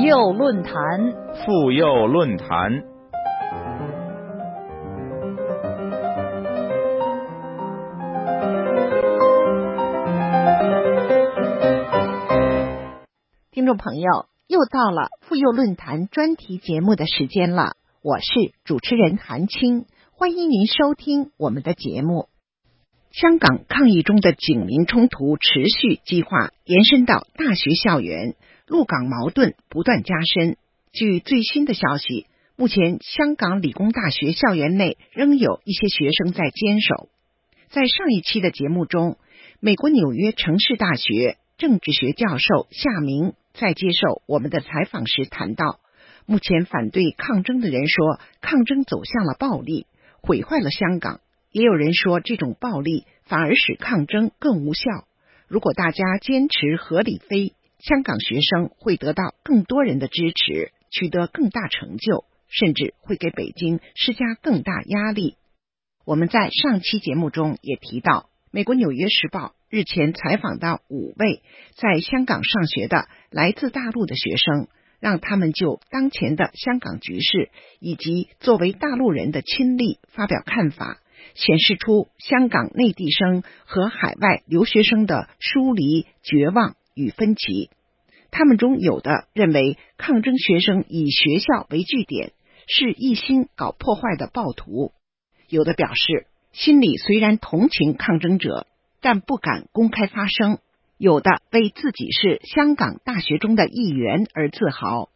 幼论坛，妇幼论坛。听众朋友，又到了妇幼论坛专题节目的时间了，我是主持人韩青，欢迎您收听我们的节目。香港抗议中的警民冲突持续激化，延伸到大学校园，陆港矛盾不断加深。据最新的消息，目前香港理工大学校园内仍有一些学生在坚守。在上一期的节目中，美国纽约城市大学政治学教授夏明在接受我们的采访时谈到，目前反对抗争的人说，抗争走向了暴力，毁坏了香港。也有人说，这种暴力反而使抗争更无效。如果大家坚持合理非，香港学生会得到更多人的支持，取得更大成就，甚至会给北京施加更大压力。我们在上期节目中也提到，美国《纽约时报》日前采访到五位在香港上学的来自大陆的学生，让他们就当前的香港局势以及作为大陆人的亲历发表看法。显示出香港内地生和海外留学生的疏离、绝望与分歧。他们中有的认为抗争学生以学校为据点，是一心搞破坏的暴徒；有的表示心里虽然同情抗争者，但不敢公开发声；有的为自己是香港大学中的一员而自豪。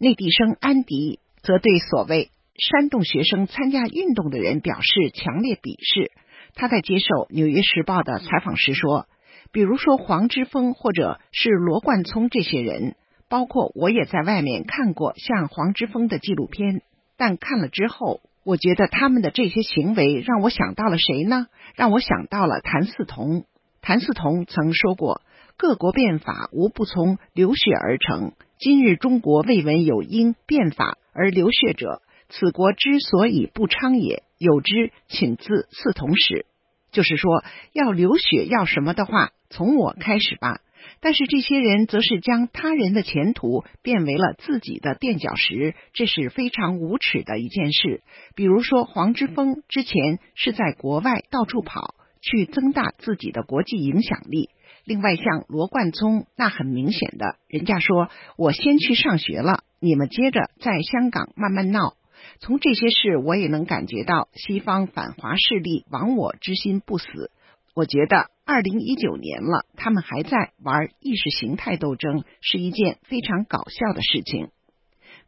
内地生安迪则对所谓。煽动学生参加运动的人表示强烈鄙视。他在接受《纽约时报》的采访时说：“比如说黄之锋或者是罗冠聪这些人，包括我也在外面看过像黄之锋的纪录片，但看了之后，我觉得他们的这些行为让我想到了谁呢？让我想到了谭嗣同。谭嗣同曾说过：‘各国变法无不从流血而成。今日中国未闻有因变法而流血者。’”此国之所以不昌也，有之，请自嗣同始。就是说，要流血要什么的话，从我开始吧。但是这些人则是将他人的前途变为了自己的垫脚石，这是非常无耻的一件事。比如说，黄之锋之前是在国外到处跑，去增大自己的国际影响力。另外，像罗冠聪，那很明显的，人家说我先去上学了，你们接着在香港慢慢闹。从这些事，我也能感觉到西方反华势力亡我之心不死。我觉得二零一九年了，他们还在玩意识形态斗争，是一件非常搞笑的事情。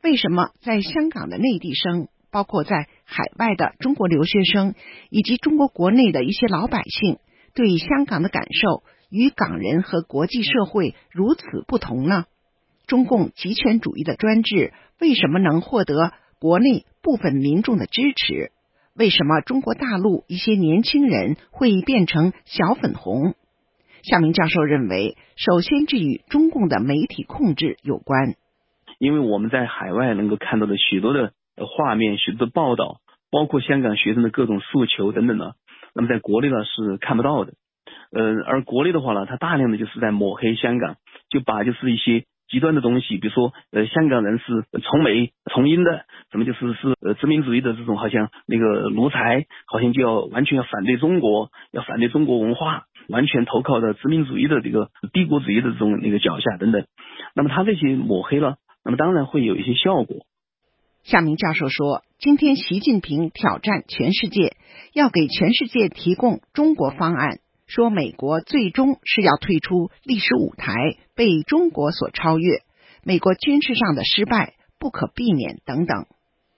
为什么在香港的内地生，包括在海外的中国留学生，以及中国国内的一些老百姓，对香港的感受与港人和国际社会如此不同呢？中共极权主义的专制为什么能获得？国内部分民众的支持，为什么中国大陆一些年轻人会变成小粉红？夏明教授认为，首先这与中共的媒体控制有关。因为我们在海外能够看到的许多的画面、许多的报道，包括香港学生的各种诉求等等呢，那么在国内呢是看不到的。呃，而国内的话呢，它大量的就是在抹黑香港，就把就是一些。极端的东西，比如说，呃，香港人是从美从英的，什么就是是呃殖民主义的这种，好像那个奴才，好像就要完全要反对中国，要反对中国文化，完全投靠的殖民主义的这个帝国主义的这种那个脚下等等。那么他这些抹黑了，那么当然会有一些效果。夏明教授说，今天习近平挑战全世界，要给全世界提供中国方案。说美国最终是要退出历史舞台，被中国所超越，美国军事上的失败不可避免等等。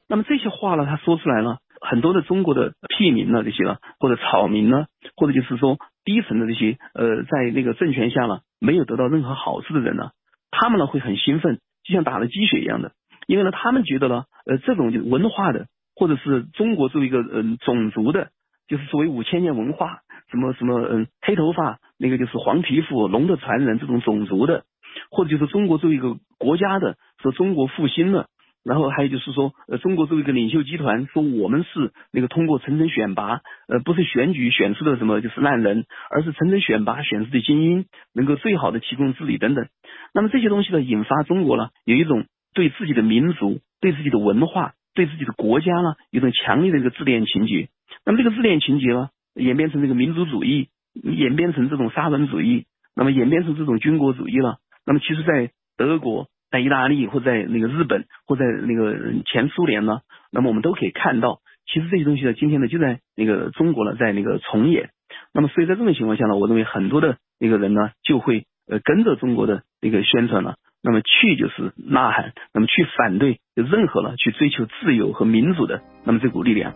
那么这些话呢，他说出来了，很多的中国的屁民呢，这些呢，或者草民呢，或者就是说低层的这些呃，在那个政权下呢，没有得到任何好处的人呢，他们呢会很兴奋，就像打了鸡血一样的，因为呢，他们觉得呢，呃，这种就文化的，或者是中国作为一个嗯种族的，就是作为五千年文化。什么什么嗯，黑头发那个就是黄皮肤龙的传人这种种族的，或者就是中国作为一个国家的说中国复兴了，然后还有就是说呃中国作为一个领袖集团说我们是那个通过层层选拔呃不是选举选出的什么就是烂人，而是层层选拔选出的精英，能够最好的提供治理等等。那么这些东西呢，引发中国呢有一种对自己的民族、对自己的文化、对自己的国家呢，有一种强烈的一个自恋情节。那么这个自恋情节呢，演变成这个民族主义，演变成这种沙文主义，那么演变成这种军国主义了。那么其实，在德国、在意大利或在那个日本或在那个前苏联呢，那么我们都可以看到，其实这些东西呢，今天呢就在那个中国呢，在那个重演。那么所以在这种情况下呢，我认为很多的那个人呢，就会呃跟着中国的那个宣传了，那么去就是呐喊，那么去反对任何了去追求自由和民主的那么这股力量。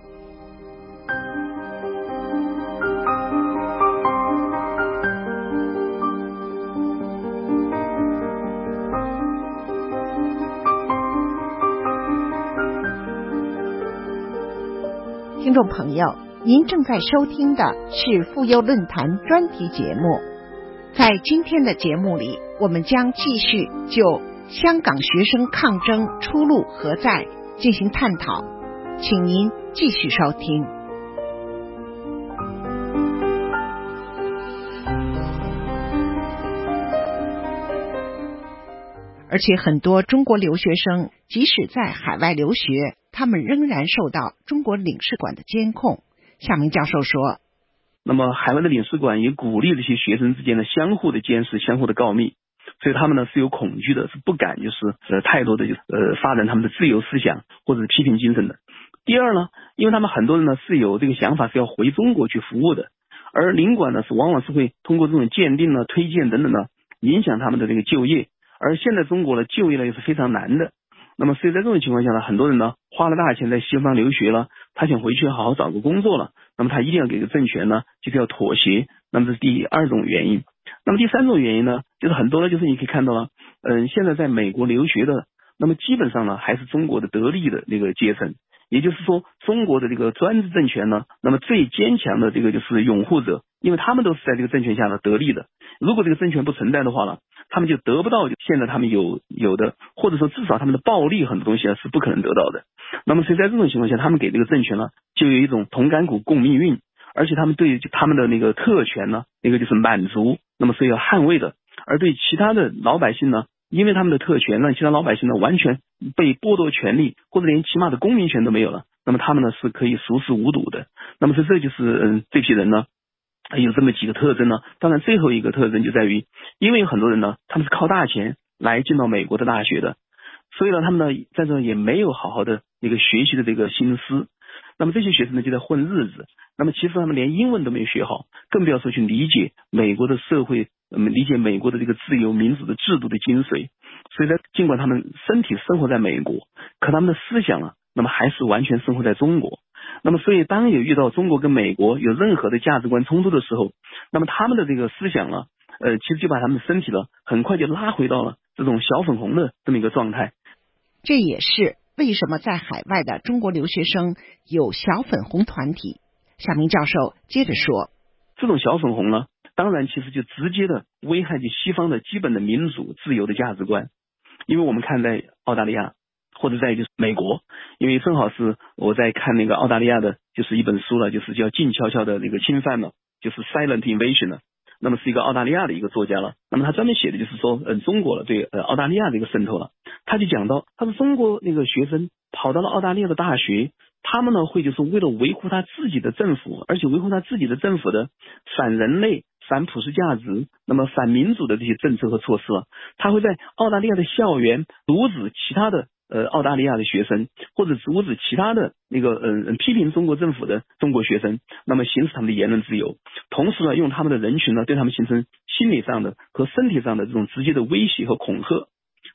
听众朋友，您正在收听的是妇幼论坛专题节目。在今天的节目里，我们将继续就香港学生抗争出路何在进行探讨，请您继续收听。而且，很多中国留学生即使在海外留学。他们仍然受到中国领事馆的监控。夏明教授说：“那么，海外的领事馆也鼓励这些学生之间的相互的监视、相互的告密，所以他们呢是有恐惧的，是不敢就是呃太多的就是呃发展他们的自由思想或者是批评精神的。第二呢，因为他们很多人呢是有这个想法是要回中国去服务的，而领馆呢是往往是会通过这种鉴定呢、推荐等等呢影响他们的这个就业，而现在中国的就业呢又是非常难的。”那么，所以在这种情况下呢，很多人呢花了大钱在西方留学了，他想回去好好找个工作了，那么他一定要给个政权呢，就是要妥协。那么这是第二种原因。那么第三种原因呢，就是很多呢，就是你可以看到了，嗯，现在在美国留学的，那么基本上呢还是中国的得力的那个阶层，也就是说，中国的这个专制政权呢，那么最坚强的这个就是拥护者，因为他们都是在这个政权下呢得利的。如果这个政权不存在的话呢？他们就得不到现在他们有有的，或者说至少他们的暴力很多东西啊是不可能得到的。那么所以在这种情况下，他们给这个政权呢就有一种同甘苦共命运，而且他们对他们的那个特权呢，那个就是满足，那么是要捍卫的。而对其他的老百姓呢，因为他们的特权让其他老百姓呢完全被剥夺权利，或者连起码的公民权都没有了，那么他们呢是可以熟视无睹的。那么所以这就是嗯这批人呢。有这么几个特征呢？当然，最后一个特征就在于，因为有很多人呢，他们是靠大钱来进到美国的大学的，所以呢，他们呢在这也没有好好的一个学习的这个心思。那么这些学生呢就在混日子。那么其实他们连英文都没有学好，更不要说去理解美国的社会，嗯，理解美国的这个自由民主的制度的精髓。所以呢，尽管他们身体生活在美国，可他们的思想呢，那么还是完全生活在中国。那么，所以当有遇到中国跟美国有任何的价值观冲突的时候，那么他们的这个思想呢，呃，其实就把他们的身体呢，很快就拉回到了这种小粉红的这么一个状态。这也是为什么在海外的中国留学生有小粉红团体。夏明教授接着说，这种小粉红呢，当然其实就直接的危害就西方的基本的民主自由的价值观，因为我们看在澳大利亚。或者在就是美国，因为正好是我在看那个澳大利亚的，就是一本书了，就是叫《静悄悄的那个侵犯》了，就是 Silent Invasion 了。那么是一个澳大利亚的一个作家了，那么他专门写的就是说，嗯，中国了对呃澳大利亚的一个渗透了。他就讲到，他说中国那个学生跑到了澳大利亚的大学，他们呢会就是为了维护他自己的政府，而且维护他自己的政府的反人类、反普世价值，那么反民主的这些政策和措施，他会在澳大利亚的校园阻止其他的。呃，澳大利亚的学生或者阻止其他的那个嗯批评中国政府的中国学生，那么行使他们的言论自由，同时呢，用他们的人群呢，对他们形成心理上的和身体上的这种直接的威胁和恐吓。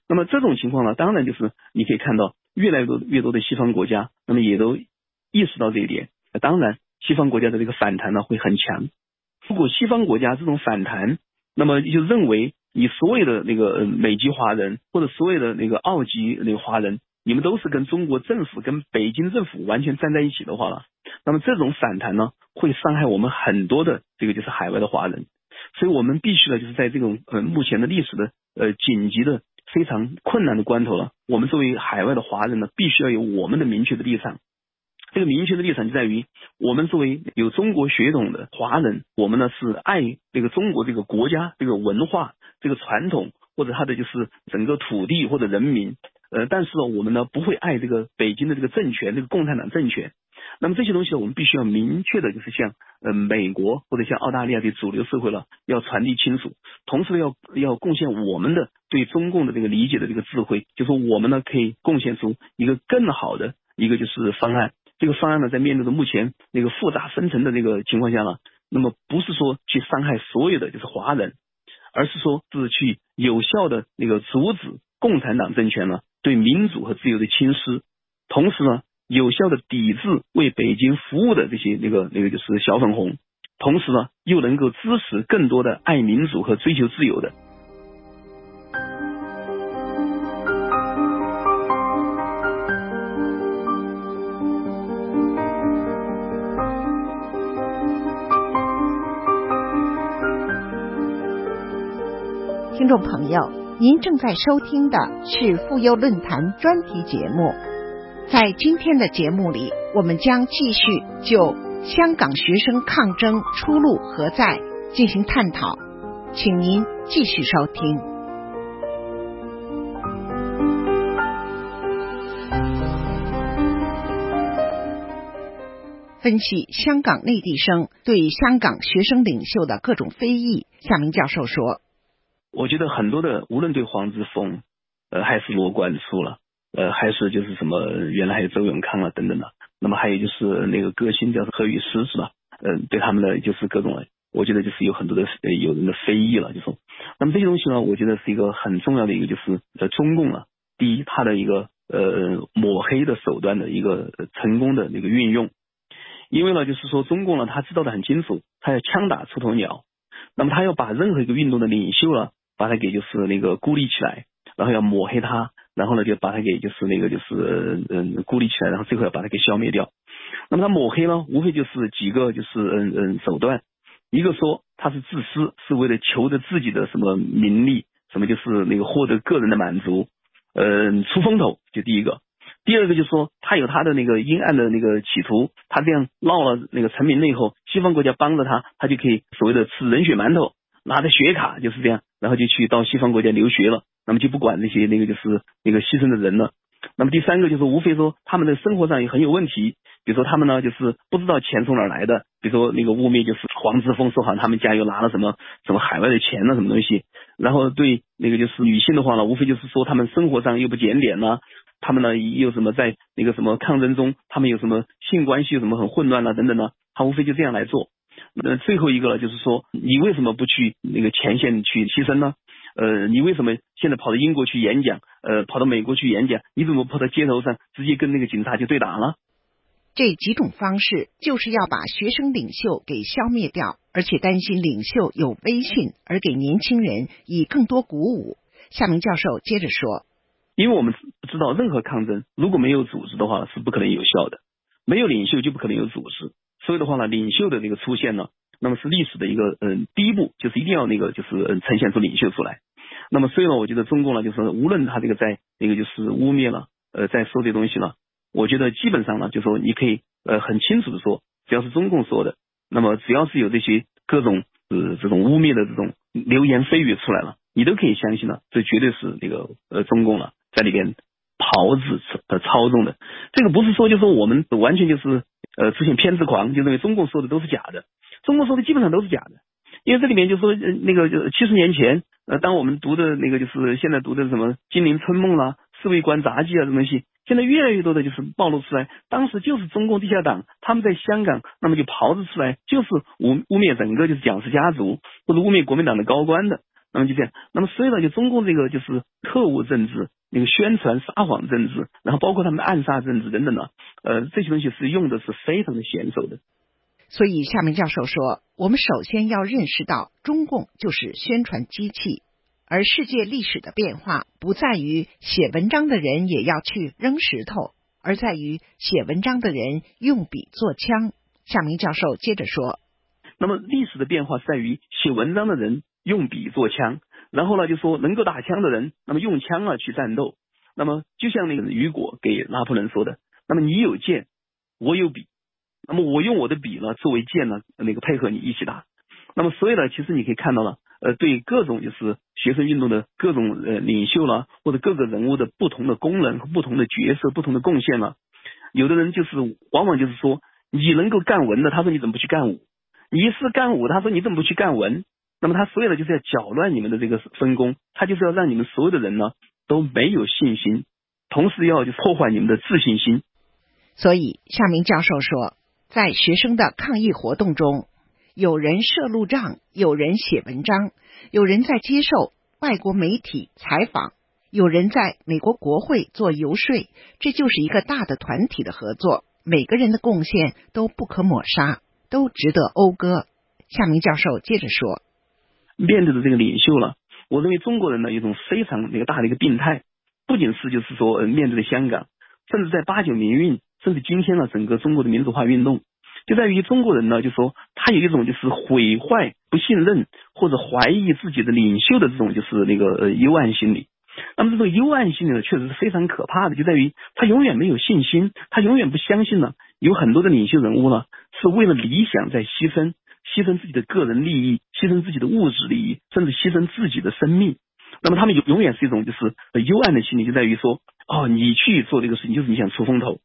那么这种情况呢，当然就是你可以看到越来越多越多的西方国家，那么也都意识到这一点。当然，西方国家的这个反弹呢会很强。如果西方国家这种反弹，那么就认为。你所有的那个美籍华人或者所有的那个澳籍那个华人，你们都是跟中国政府、跟北京政府完全站在一起的话了，那么这种反弹呢，会伤害我们很多的这个就是海外的华人，所以我们必须呢，就是在这种呃目前的历史的呃紧急的非常困难的关头了，我们作为海外的华人呢，必须要有我们的明确的立场。这个明确的立场就在于，我们作为有中国血统的华人，我们呢是爱这个中国这个国家、这个文化、这个传统，或者他的就是整个土地或者人民，呃，但是呢，我们呢不会爱这个北京的这个政权，这个共产党政权。那么这些东西呢，我们必须要明确的，就是向呃美国或者像澳大利亚的主流社会了，要传递清楚。同时呢，要要贡献我们的对中共的这个理解的这个智慧，就说我们呢可以贡献出一个更好的一个就是方案。这个方案呢，在面对着目前那个复杂纷呈的那个情况下呢，那么不是说去伤害所有的就是华人，而是说是去有效的那个阻止共产党政权呢对民主和自由的侵蚀，同时呢。有效的抵制为北京服务的这些那个那个就是小粉红，同时呢又能够支持更多的爱民主和追求自由的。听众朋友，您正在收听的是妇幼论坛专题节目。在今天的节目里，我们将继续就香港学生抗争出路何在进行探讨，请您继续收听。分析香港内地生对香港学生领袖的各种非议，夏明教授说：“我觉得很多的，无论对黄之锋，呃，还是罗贯书了。”呃，还是就是什么，原来还有周永康啊等等的，那么还有就是那个歌星叫何雨诗是吧？嗯，对他们的就是各种，我觉得就是有很多的有人的非议了，就说，那么这些东西呢，我觉得是一个很重要的一个就是呃中共啊，第一，他的一个呃抹黑的手段的一个成功的那个运用，因为呢，就是说中共呢，他知道的很清楚，他要枪打出头鸟，那么他要把任何一个运动的领袖呢，把他给就是那个孤立起来，然后要抹黑他。然后呢，就把他给就是那个就是嗯孤立起来，然后最后要把他给消灭掉。那么他抹黑呢，无非就是几个就是嗯嗯手段，一个说他是自私，是为了求着自己的什么名利，什么就是那个获得个人的满足，嗯出风头，就第一个。第二个就是说他有他的那个阴暗的那个企图，他这样闹了那个成名了以后，西方国家帮着他，他就可以所谓的吃人血馒头，拿着学卡就是这样，然后就去到西方国家留学了。那么就不管那些那个就是那个牺牲的人了。那么第三个就是无非说他们的生活上也很有问题，比如说他们呢就是不知道钱从哪来的，比如说那个污蔑就是黄之锋说好像他们家又拿了什么什么海外的钱了什么东西。然后对那个就是女性的话呢，无非就是说他们生活上又不检点呢，他们呢又什么在那个什么抗争中，他们有什么性关系什么很混乱了等等呢，他无非就这样来做。那最后一个就是说，你为什么不去那个前线去牺牲呢？呃，你为什么现在跑到英国去演讲？呃，跑到美国去演讲？你怎么跑到街头上直接跟那个警察就对打了？这几种方式就是要把学生领袖给消灭掉，而且担心领袖有威信，而给年轻人以更多鼓舞。夏明教授接着说：“因为我们知道，任何抗争如果没有组织的话是不可能有效的，没有领袖就不可能有组织。所以的话呢，领袖的这个出现呢，那么是历史的一个嗯第一步，就是一定要那个就是嗯呈现出领袖出来。”那么，所以呢，我觉得中共呢，就是无论他这个在那个就是污蔑了，呃，在说这东西呢，我觉得基本上呢，就说你可以呃很清楚的说，只要是中共说的，那么只要是有这些各种呃这种污蔑的这种流言蜚语出来了，你都可以相信了，这绝对是那个呃中共了在里边炮制的操纵的。这个不是说就说我们完全就是呃出现偏执狂，就认为中共说的都是假的，中共说的基本上都是假的。因为这里面就说，那个就七十年前，呃，当我们读的那个就是现在读的什么《金陵春梦》啦，《侍卫官杂记》啊，这东西，现在越来越多的就是暴露出来，当时就是中共地下党他们在香港，那么就炮制出来，就是污污蔑整个就是蒋氏家族或者污蔑国民党的高官的，那么就这样，那么所以呢，就中共这个就是特务政治，那个宣传撒谎政治，然后包括他们的暗杀政治等等的，呃，这些东西是用的是非常的娴熟的。所以，夏明教授说，我们首先要认识到，中共就是宣传机器，而世界历史的变化不在于写文章的人也要去扔石头，而在于写文章的人用笔做枪。夏明教授接着说：“那么，历史的变化在于写文章的人用笔做枪，然后呢，就说能够打枪的人，那么用枪啊去战斗。那么，就像那个雨果给拿破仑说的，那么你有剑，我有笔。”那么我用我的笔呢作为剑呢，那个配合你一起打。那么所以呢，其实你可以看到了，呃，对各种就是学生运动的各种呃领袖了，或者各个人物的不同的功能和不同的角色、不同的贡献了。有的人就是往往就是说，你能够干文的，他说你怎么不去干武？你是干武，他说你怎么不去干文？那么他所有的就是要搅乱你们的这个分工，他就是要让你们所有的人呢都没有信心，同时要就破坏你们的自信心。所以夏明教授说，在学生的抗议活动中，有人设路障，有人写文章，有人在接受外国媒体采访，有人在美国国会做游说，这就是一个大的团体的合作，每个人的贡献都不可抹杀，都值得讴歌。夏明教授接着说。面对的这个领袖了，我认为中国人呢有一种非常那个大的一个病态，不仅是就是说面对的香港，甚至在八九民运，甚至今天呢整个中国的民主化运动，就在于中国人呢就说他有一种就是毁坏、不信任或者怀疑自己的领袖的这种就是那个呃幽暗心理。那么这种幽暗心理呢确实是非常可怕的，就在于他永远没有信心，他永远不相信呢有很多的领袖人物呢是为了理想在牺牲。牺牲自己的个人利益，牺牲自己的物质利益，甚至牺牲自己的生命。那么他们永永远是一种就是幽暗的心理，就在于说，哦，你去做这个事情就是你想出风头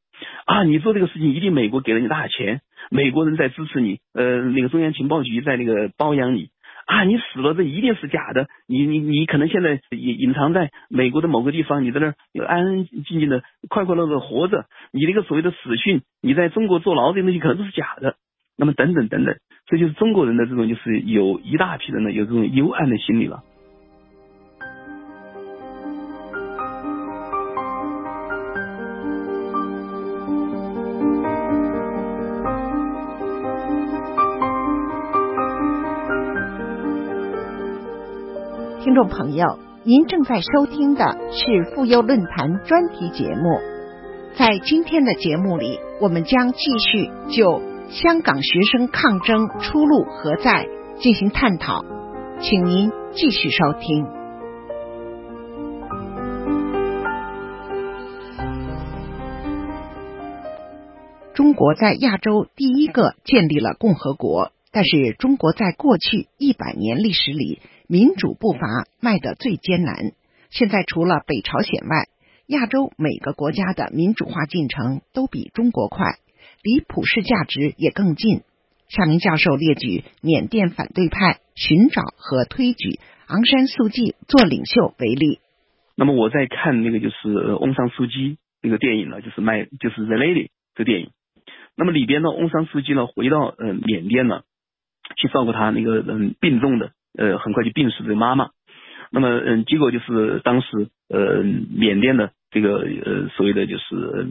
啊，你做这个事情一定美国给了你大钱，美国人在支持你，呃，那个中央情报局在那个包养你啊，你死了这一定是假的，你你你可能现在隐隐藏在美国的某个地方，你在那儿安安静静的快快乐乐活着，你那个所谓的死讯，你在中国坐牢这些东西可能都是假的。那么等等等等，这就是中国人的这种，就是有一大批人呢有这种幽暗的心理了。听众朋友，您正在收听的是妇幼论坛专题节目，在今天的节目里，我们将继续就。香港学生抗争出路何在？进行探讨，请您继续收听。中国在亚洲第一个建立了共和国，但是中国在过去一百年历史里，民主步伐迈得最艰难。现在除了北朝鲜外，亚洲每个国家的民主化进程都比中国快。离普世价值也更近。夏明教授列举缅甸反对派寻找和推举昂山素季做领袖为例。那么我在看那个就是翁山书记那个电影呢，就是卖就是《The Lady》这电影。那么里边呢，翁山书记呢回到呃缅甸呢，去照顾他那个嗯病重的呃很快就病逝的妈妈。那么嗯结果就是当时呃缅甸的这个呃所谓的就是。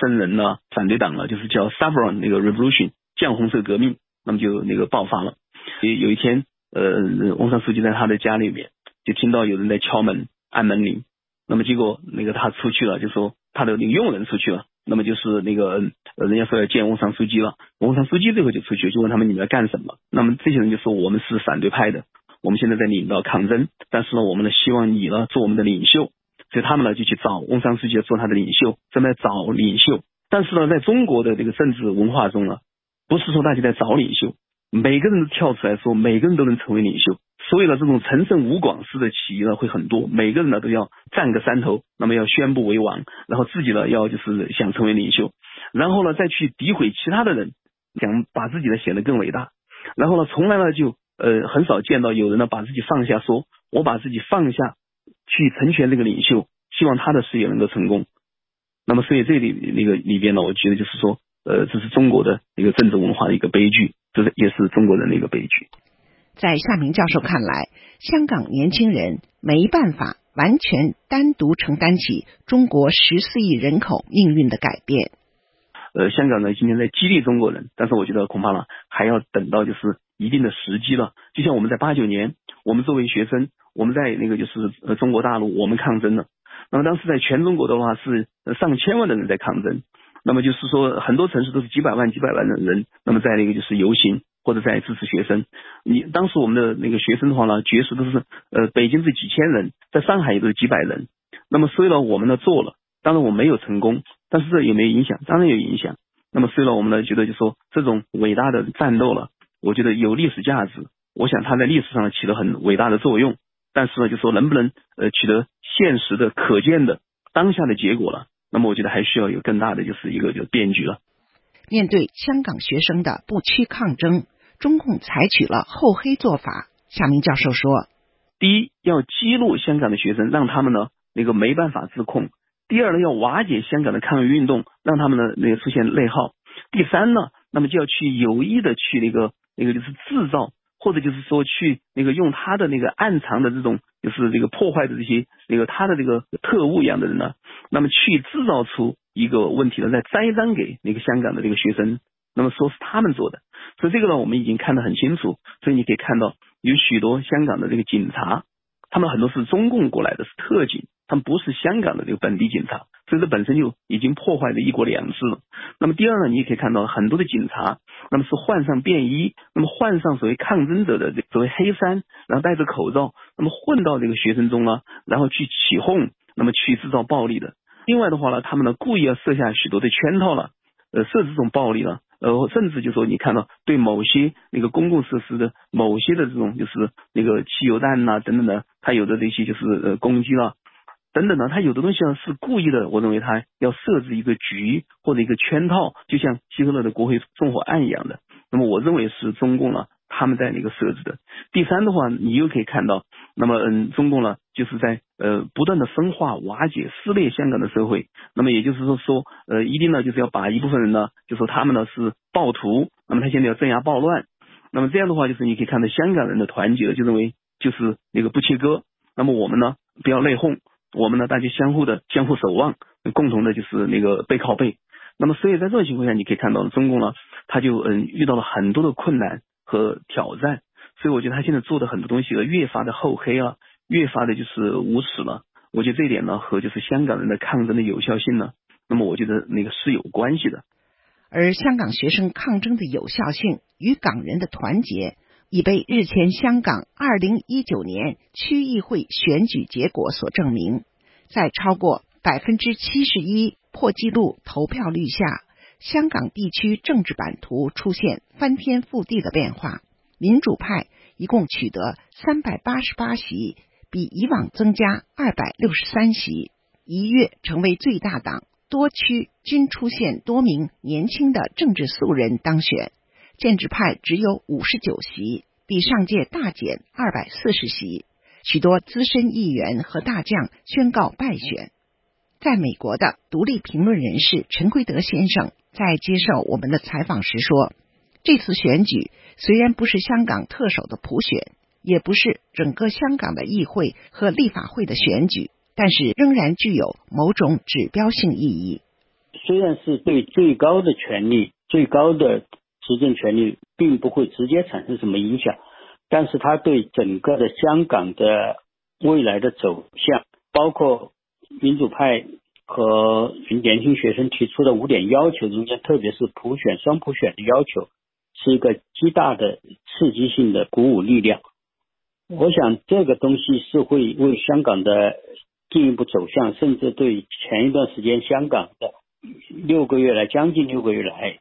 僧人呢，反对党呢，就是叫 Saffron 那个 Revolution 酱红色革命，那么就那个爆发了。有有一天，呃，翁山书记在他的家里面就听到有人在敲门按门铃，那么结果那个他出去了，就说他的那个佣人出去了，那么就是那个人家说要见翁山书记了，翁山书记这会就出去就问他们你们要干什么？那么这些人就说我们是反对派的，我们现在在领导抗争，但是呢，我们呢希望你呢做我们的领袖。所以他们呢就去找翁山书记做他的领袖，正在找领袖。但是呢，在中国的这个政治文化中呢，不是说大家在找领袖，每个人都跳出来说，每个人都能成为领袖。所以呢，这种陈胜吴广式的起义呢会很多，每个人呢都要占个山头，那么要宣布为王，然后自己呢要就是想成为领袖，然后呢再去诋毁其他的人，想把自己呢显得更伟大，然后呢从来呢就呃很少见到有人呢把自己放下，说我把自己放下。去成全这个领袖，希望他的事业能够成功。那么，所以这里那个里边呢，我觉得就是说，呃，这是中国的一个政治文化的一个悲剧，这是也是中国人的一个悲剧。在夏明教授看来，香港年轻人没办法完全单独承担起中国十四亿人口命运的改变。呃，香港呢今天在激励中国人，但是我觉得恐怕呢还要等到就是一定的时机了。就像我们在八九年，我们作为学生。我们在那个就是呃中国大陆，我们抗争了。那么当时在全中国的话是上千万的人在抗争。那么就是说很多城市都是几百万几百万的人，那么在那个就是游行或者在支持学生。你当时我们的那个学生的话呢，绝食都是呃北京是几千人，在上海也都是几百人。那么虽然我们呢做了，当然我没有成功，但是这有没有影响？当然有影响。那么虽然我们呢觉得就说这种伟大的战斗了，我觉得有历史价值。我想它在历史上起了很伟大的作用。但是呢，就说能不能呃取得现实的、可见的当下的结果了，那么我觉得还需要有更大的就是一个就变局了。面对香港学生的不屈抗争，中共采取了厚黑做法。夏明教授说：第一，要激怒香港的学生，让他们呢那个没办法自控；第二呢，要瓦解香港的抗议运动，让他们呢那个出现内耗；第三呢，那么就要去有意的去那个那个就是制造。或者就是说去那个用他的那个暗藏的这种就是这个破坏的这些那个他的这个特务一样的人呢，那么去制造出一个问题呢，再栽赃给那个香港的这个学生，那么说是他们做的，所以这个呢我们已经看得很清楚，所以你可以看到有许多香港的这个警察，他们很多是中共过来的，是特警。他们不是香港的这个本地警察，所以这本身就已经破坏了一国两制了。那么第二呢，你也可以看到很多的警察，那么是换上便衣，那么换上所谓抗争者的所谓黑衫，然后戴着口罩，那么混到这个学生中啊，然后去起哄，那么去制造暴力的。另外的话呢，他们呢故意要设下许多的圈套了，呃，设置这种暴力了，呃，甚至就说你看到对某些那个公共设施的某些的这种就是那个汽油弹呐等等的，它有的这些就是呃攻击了。等等呢，他有的东西呢是故意的，我认为他要设置一个局或者一个圈套，就像希特勒的国会纵火案一样的。那么我认为是中共呢他们在那个设置的。第三的话，你又可以看到，那么嗯，中共呢就是在呃不断的分化、瓦解、撕裂香港的社会。那么也就是说说呃一定呢就是要把一部分人呢就说他们呢是暴徒，那么他现在要镇压暴乱。那么这样的话就是你可以看到香港人的团结，就认为就是那个不切割。那么我们呢不要内讧。我们呢，大家相互的相互守望，共同的就是那个背靠背。那么，所以在这种情况下，你可以看到中共呢，他就嗯遇到了很多的困难和挑战。所以我觉得他现在做的很多东西呢，越发的厚黑了，越发的就是无耻了。我觉得这一点呢，和就是香港人的抗争的有效性呢，那么我觉得那个是有关系的。而香港学生抗争的有效性与港人的团结。已被日前香港二零一九年区议会选举结果所证明，在超过百分之七十一破纪录投票率下，香港地区政治版图出现翻天覆地的变化。民主派一共取得三百八十八席，比以往增加二百六十三席，一跃成为最大党。多区均出现多名年轻的政治素人当选。建制派只有五十九席，比上届大减二百四十席。许多资深议员和大将宣告败选。在美国的独立评论人士陈奎德先生在接受我们的采访时说：“这次选举虽然不是香港特首的普选，也不是整个香港的议会和立法会的选举，但是仍然具有某种指标性意义。虽然是对最高的权力、最高的。”执政权力并不会直接产生什么影响，但是它对整个的香港的未来的走向，包括民主派和年轻学生提出的五点要求中间，特别是普选、双普选的要求，是一个极大的刺激性的鼓舞力量。我想这个东西是会为香港的进一步走向，甚至对前一段时间香港的六个月来将近六个月来。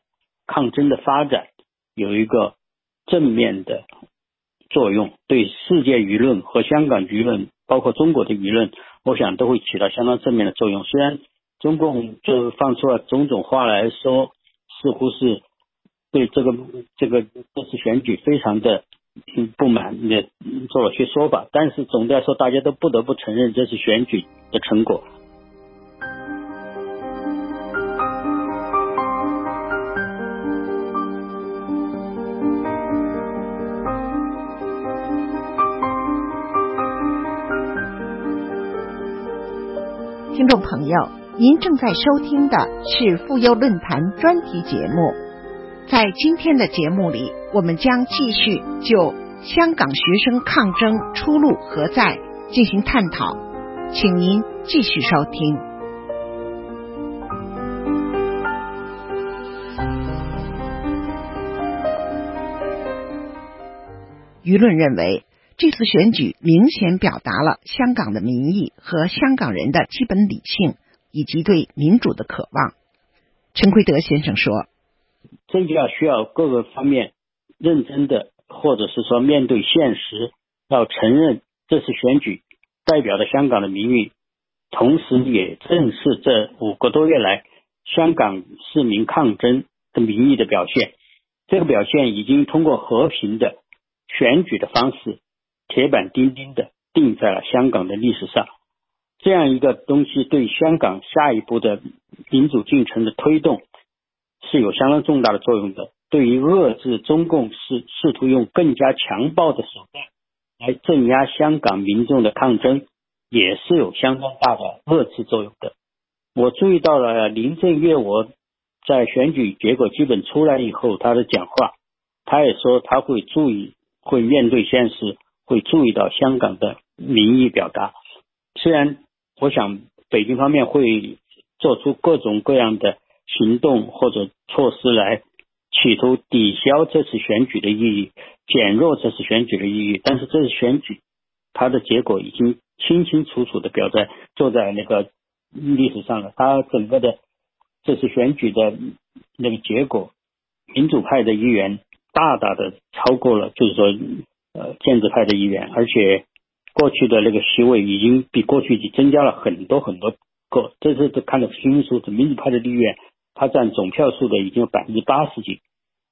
抗争的发展有一个正面的作用，对世界舆论和香港舆论，包括中国的舆论，我想都会起到相当正面的作用。虽然中共就放出了种种话来说，似乎是对这个这个这次选举非常的不满，也做了些说法，但是总的来说，大家都不得不承认这次选举的成果。众朋友，您正在收听的是妇幼论坛专题节目。在今天的节目里，我们将继续就香港学生抗争出路何在进行探讨，请您继续收听。舆论认为。这次选举明显表达了香港的民意和香港人的基本理性以及对民主的渴望。陈奎德先生说：“这就要需要各个方面认真的，或者是说面对现实，要承认这次选举代表了香港的民意，同时也正是这五个多月来香港市民抗争的民意的表现。这个表现已经通过和平的选举的方式，铁板钉钉的钉在了香港的历史上。这样一个东西对香港下一步的民主进程的推动是有相当重大的作用的。对于遏制中共试试图用更加强暴的手段来镇压香港民众的抗争，也是有相当大的遏制作用的。我注意到了林郑月娥在选举结果基本出来以后，他的讲话，他也说他会注意，会面对现实，会注意到香港的民意表达。虽然我想北京方面会做出各种各样的行动或者措施来。企图抵消这次选举的意义，减弱这次选举的意义。但是这次选举，它的结果已经清清楚楚的表在坐在那个历史上了。它整个的这次选举的那个结果，民主派的议员大大的超过了，就是说呃建制派的议员，而且过去的那个席位已经比过去已经增加了很多很多个。这次看的清楚，是民主派的议员。他占总票数的已经有百分之八十几，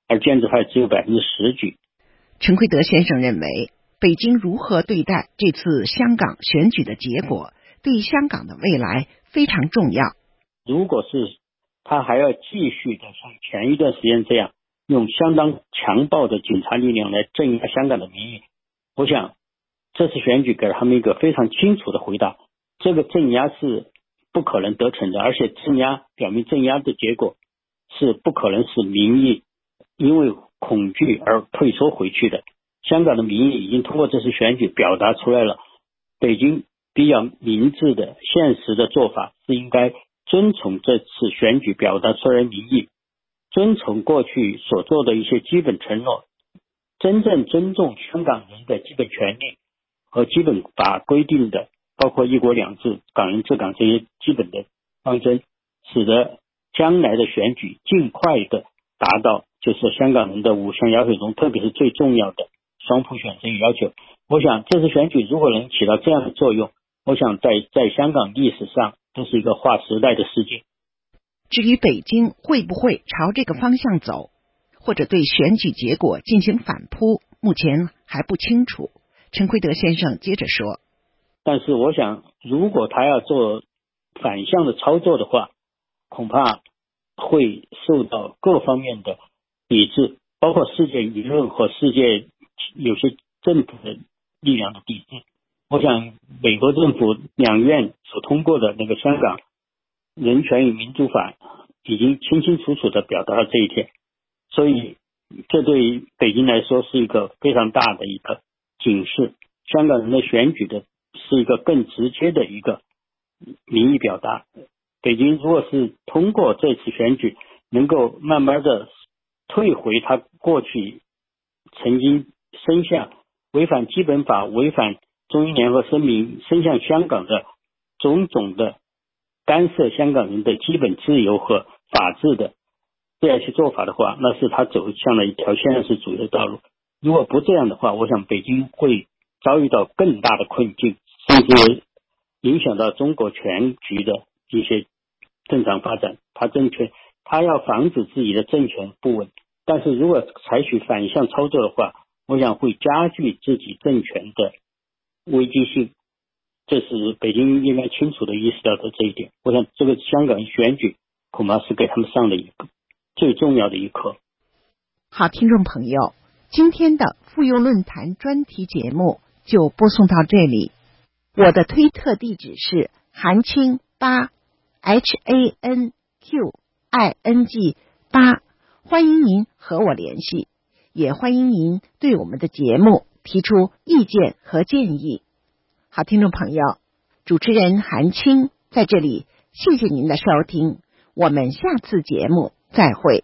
而建制派只有百分之十几。陈奎德先生认为，北京如何对待这次香港选举的结果，对香港的未来非常重要。如果是他还要继续的像前一段时间这样，用相当强暴的警察力量来镇压香港的民意，我想这次选举给了他们一个非常清楚的回答：这个镇压是。不可能得逞的，而且镇压表明镇压的结果是不可能使民意因为恐惧而退缩回去的。香港的民意已经通过这次选举表达出来了。北京比较明智的、现实的做法是应该遵从这次选举表达出来的民意，遵从过去所做的一些基本承诺，真正尊重香港人的基本权利和基本法规定的。包括一国两制、港人治港这些基本的方针，使得将来的选举尽快的达到，就是香港人的五项要求中，特别是最重要的双普选这个要求。我想这次选举如果能起到这样的作用，我想在在香港历史上都是一个划时代的事件。至于北京会不会朝这个方向走，或者对选举结果进行反扑，目前还不清楚。陈奎德先生接着说。但是我想，如果他要做反向的操作的话，恐怕会受到各方面的抵制，包括世界舆论和世界有些政府的力量的抵制。我想，美国政府两院所通过的那个《香港人权与民主法》已经清清楚楚的表达了这一点，所以这对北京来说是一个非常大的一个警示。香港人的选举的。是一个更直接的一个民意表达。北京如果是通过这次选举，能够慢慢的退回他过去曾经伸向违反基本法、违反中英联合声明、伸向香港的种种的干涉香港人的基本自由和法治的这样一些做法的话，那是他走向了一条现实主义的道路。如果不这样的话，我想北京会遭遇到更大的困境。甚至影响到中国全局的一些正常发展。他政权，他要防止自己的政权不稳，但是如果采取反向操作的话，我想会加剧自己政权的危机性。这是北京应该清楚的意识到的这一点。我想，这个香港选举恐怕是给他们上了一个最重要的一课。好，听众朋友，今天的妇幼论坛专题节目就播送到这里。我的推特地址是韩青八 H A N Q I N G 八，欢迎您和我联系，也欢迎您对我们的节目提出意见和建议。好，听众朋友，主持人韩青在这里，谢谢您的收听，我们下次节目再会。